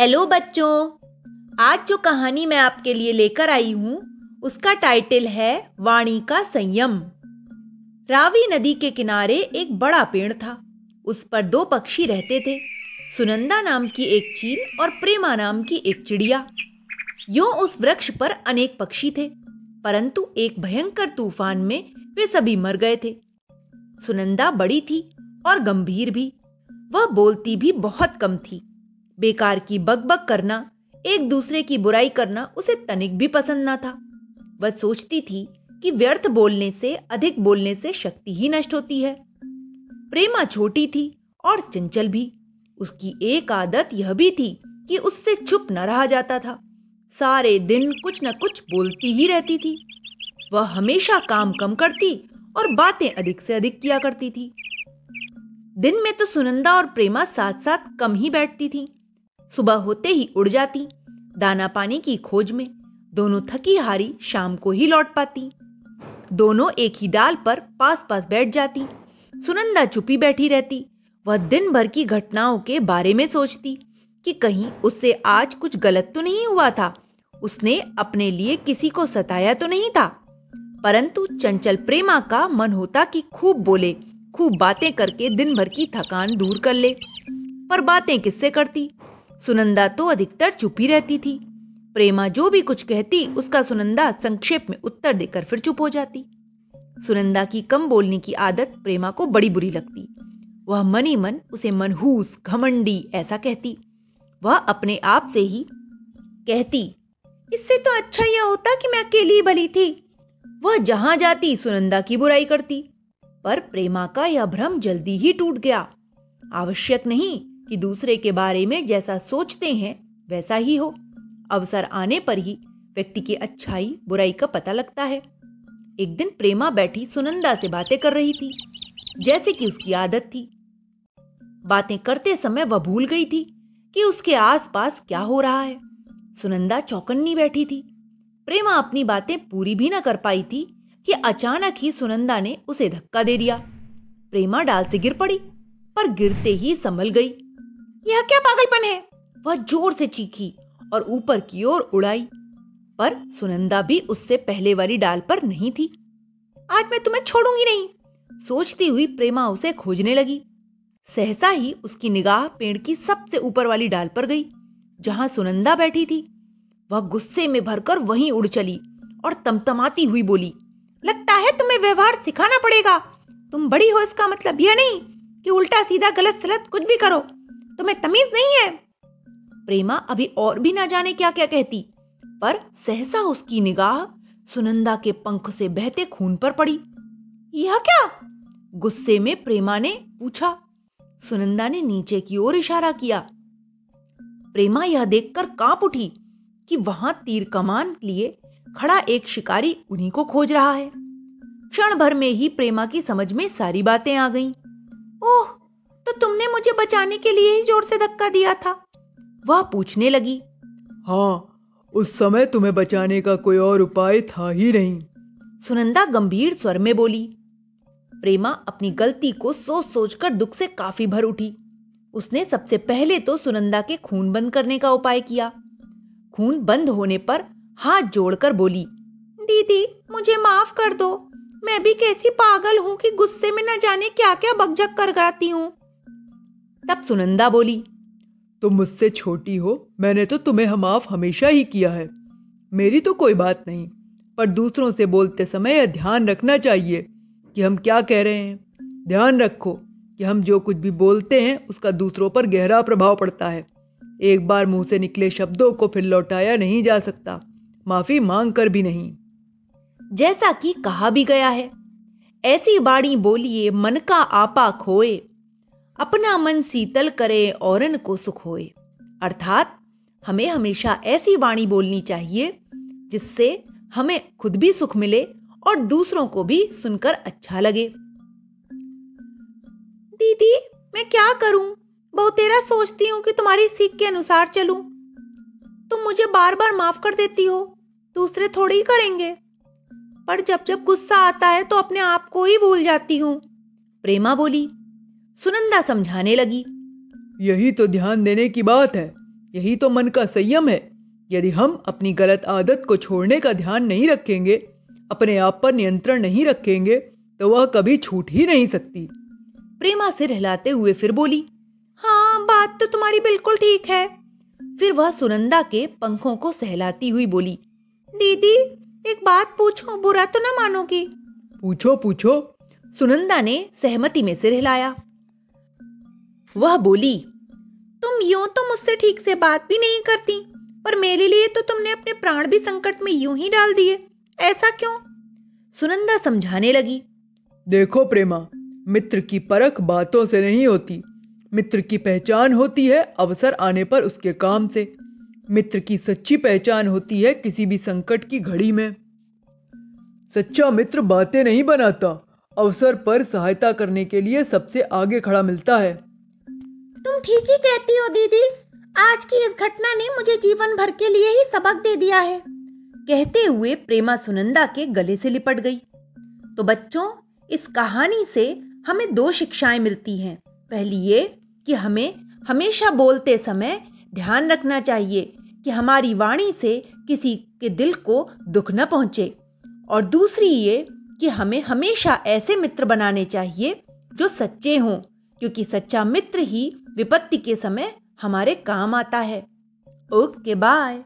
Hello बच्चों। आज जो कहानी मैं आपके लिए लेकर आई हूँ, उसका टाइटल है वाणी का संयम। रावी नदी के किनारे एक बड़ा पेड़ था। उस पर दो पक्षी रहते थे। सुनंदा नाम की एक चील और प्रेमा नाम की एक चिड़िया। यो उस वृक्ष पर अनेक पक्षी थे, परंतु एक भयंकर तूफ़ान में वे सभी मर गए थे। सुनंदा बड़ी थी और गंभीर भी। वह बोलती भी बहुत कम थी। बेकार की बकबक करना, एक दूसरे की बुराई करना उसे तनिक भी पसंद ना था। वह सोचती थी कि व्यर्थ बोलने से, अधिक बोलने से शक्ति ही नष्ट होती है। प्रेमा छोटी थी और चंचल भी। उसकी एक आदत यह भी थी कि उससे चुप न रहा जाता था। सारे दिन कुछ न कुछ बोलती ही रहती थी। वह हमेशा काम कम करती और बातें अधिक से अधिक किया करती थी। दिन में तो सुनंदा और प्रेमा साथ साथ कम ही बैठती थीं। सुबह होते ही उड़ जाती, दाना पानी की खोज में, दोनों थकी हारी शाम को ही लौट पाती। दोनों एक ही डाल पर पास पास बैठ जाती, सुनंदा चुपी बैठी रहती, वह दिन भर की घटनाओं के बारे में सोचती कि कहीं उससे आज कुछ गलत तो नहीं हुआ था, उसने अपने लिए किसी को सताया तो नहीं था। परंतु चंचल प्रेमा का मन होता कि खूब बोले, खूब बातें करके दिन भर की थकान दूर कर ले, पर बातें किससे करती? सुनंदा तो अधिकतर चुप ही रहती थी। प्रेमा जो भी कुछ कहती, उसका सुनंदा संक्षेप में उत्तर देकर फिर चुप हो जाती। सुनंदा की कम बोलने की आदत प्रेमा को बड़ी बुरी लगती। वह मनी मन उसे मनहूस, घमंडी ऐसा कहती। वह अपने आप से ही कहती, इससे तो अच्छा यह होता कि मैं अकेली भली थी। वह जहाँ जाती, सुनंदा की बुराई करती। पर प्रेमा का यह भ्रम जल्दी ही टूट गया। आवश्यक नहीं कि दूसरे के बारे में जैसा सोचते हैं, वैसा ही हो। अवसर आने पर ही व्यक्ति की अच्छाई, बुराई का पता लगता है। एक दिन प्रेमा बैठी सुनंदा से बातें कर रही थी, जैसे कि उसकी आदत थी। बातें करते समय वह भूल गई थी कि उसके आसपास क्या हो रहा है। सुनंदा चौकन्नी बैठी थी। प्रेमा अपनी बातें पूरी भी ना कर पाई थी कि अचानक ही सुनंदा ने उसे धक्का दे दिया। प्रेमा डाल से गिर पड़ी, पर गिरते ही संभल गई। यह क्या पागलपन है? वह ज़ोर से चीखी और ऊपर की ओर उड़ाई। पर सुनंदा भी उससे पहले वाली डाल पर नहीं थी। आज मैं तुम्हें छोड़ूँगी नहीं, सोचती हुई प्रेमा उसे खोजने लगी। सहसा ही उसकी निगाह पेड़ की सबसे ऊपर वाली डाल पर गई, जहाँ सुनंदा बैठी थी। वह गुस्से में भरकर वहीं उड़ चली और तमतमाती हुई बोली, लगता है तुम्हें व्यवहार सिखाना पड़ेगा। तुम बड़ी हो इसका मतलब यह नहीं कि उल्टा सीधा गलत सलत कुछ भी करो। तुम्हें तमीज नहीं है। प्रेमा अभी और भी ना जाने क्या क्या कहती, पर सहसा उसकी निगाह सुनंदा के पंख से बहते खून पर पड़ी। यह क्या? गुस्से में प्रेमा ने पूछा। सुनंदा ने नीचे की ओर इशारा किया। प्रेमा यह देखकर काँप उठी कि वहाँ तीर कमान लिए खड़ा एक शिकारी उन्हीं को खोज रहा है। क्षण भर में ही प्रेमा की समझ में सारी बातें आ गईं। ओह तो तुमने मुझे बचाने के लिए ही ज़ोर से धक्का दिया था। वह पूछने लगी। हाँ उस समय तुम्हें बचाने का कोई और उपाय था ही नहीं। सुनंदा गंभीर स्वर में बोली। प्रेमा अपनी गलती को सोच सोचकर दुख से काफ़ी भर उठी। उसने सबसे पहले तो सुनंदा के खून बंद करने का उपाय किया। खून बंद होने पर हाथ जोड़कर बोली दीदी मुझे माफ़ कर दो। मैं भी कैसी पागल हूँ कि गुस्से में न जाने क्या क्या बकझक कर गाती हूँ। तब सुनंदा बोली तुम मुझसे छोटी हो मैंने तो तुम्हें माफ़ हमेशा ही किया है। मेरी तो कोई बात नहीं पर दूसरों से बोलते समय यह ध्यान रखना चाहिए कि हम क्या कह रहे हैं। ध्यान रखो कि हम जो कुछ भी बोलते हैं उसका दूसरों पर गहरा प्रभाव पड़ता है। एक बार मुँह से निकले शब्दों को फिर लौटाया नहीं जा सकता। माफ़ी मांग कर भी नहीं। जैसा कि कहा भी गया है ऐसी बाड़ी बोलिए मन का आपा खोए। अपना मन शीतल करे औरन को सुख होए। अर्थात, हमें हमेशा ऐसी वाणी बोलनी चाहिए, जिससे हमें खुद भी सुख मिले और दूसरों को भी सुनकर अच्छा लगे। दीदी, मैं क्या करूँ? बहुत तेरा सोचती हूँ कि तुम्हारी सीख के अनुसार चलूँ। तुम मुझे बार बार माफ़ कर देती हो, दूसरे थोड़े ही करेंगे। पर जब जब गुस्सा आता है तो अपने आप को ही भूल जाती हूँ। प्रेमा बोली सुनंदा समझाने लगी। यही तो ध्यान देने की बात है। यही तो मन का संयम है। यदि हम अपनी गलत आदत को छोड़ने का ध्यान नहीं रखेंगे अपने आप पर नियंत्रण नहीं रखेंगे तो वह कभी छूट ही नहीं सकती। प्रेमा सिर हिलाते हुए फिर बोली हाँ बात तो तुम्हारी बिल्कुल ठीक है। फिर वह सुनंदा के पंखों को सहलाती हुई बोली दीदी एक बात पूछो बुरा तो ना मानोगी? पूछो पूछो। सुनंदा ने सहमति में सिर हिलाया। वह बोली, तुम यूँ तो मुझसे ठीक से बात भी नहीं करती, पर मेरे लिए तो तुमने अपने प्राण भी संकट में यूँ ही डाल दिए। ऐसा क्यों? सुनंदा समझाने लगी, देखो प्रेमा, मित्र की परख बातों से नहीं होती। मित्र की पहचान होती है अवसर आने पर उसके काम से। मित्र की सच्ची पहचान होती है किसी भी संकट की घड़ी में। सच्चा मित्र बातें नहीं बनाता, अवसर पर सहायता करने के लिए सबसे आगे खड़ा मिलता है। तुम ठीक ही कहती हो, दीदी। आज की इस घटना ने मुझे जीवन भर के लिए ही सबक दे दिया है। कहते हुए प्रेमा सुनंदा के गले से लिपट गई। तो बच्चों, इस कहानी से हमें दो शिक्षाएँ मिलती हैं। पहली ये कि हमें हमेशा बोलते समय ध्यान रखना चाहिए कि हमारी वाणी से किसी के दिल को दुख न पहुँचे। और दूसरी ये कि हमें हमेशा ऐसे मित्र बनाने चाहिए जो सच्चे हों, क्योंकि सच्चा मित्र ही विपत्ति के समय हमारे काम आता है। Okay bye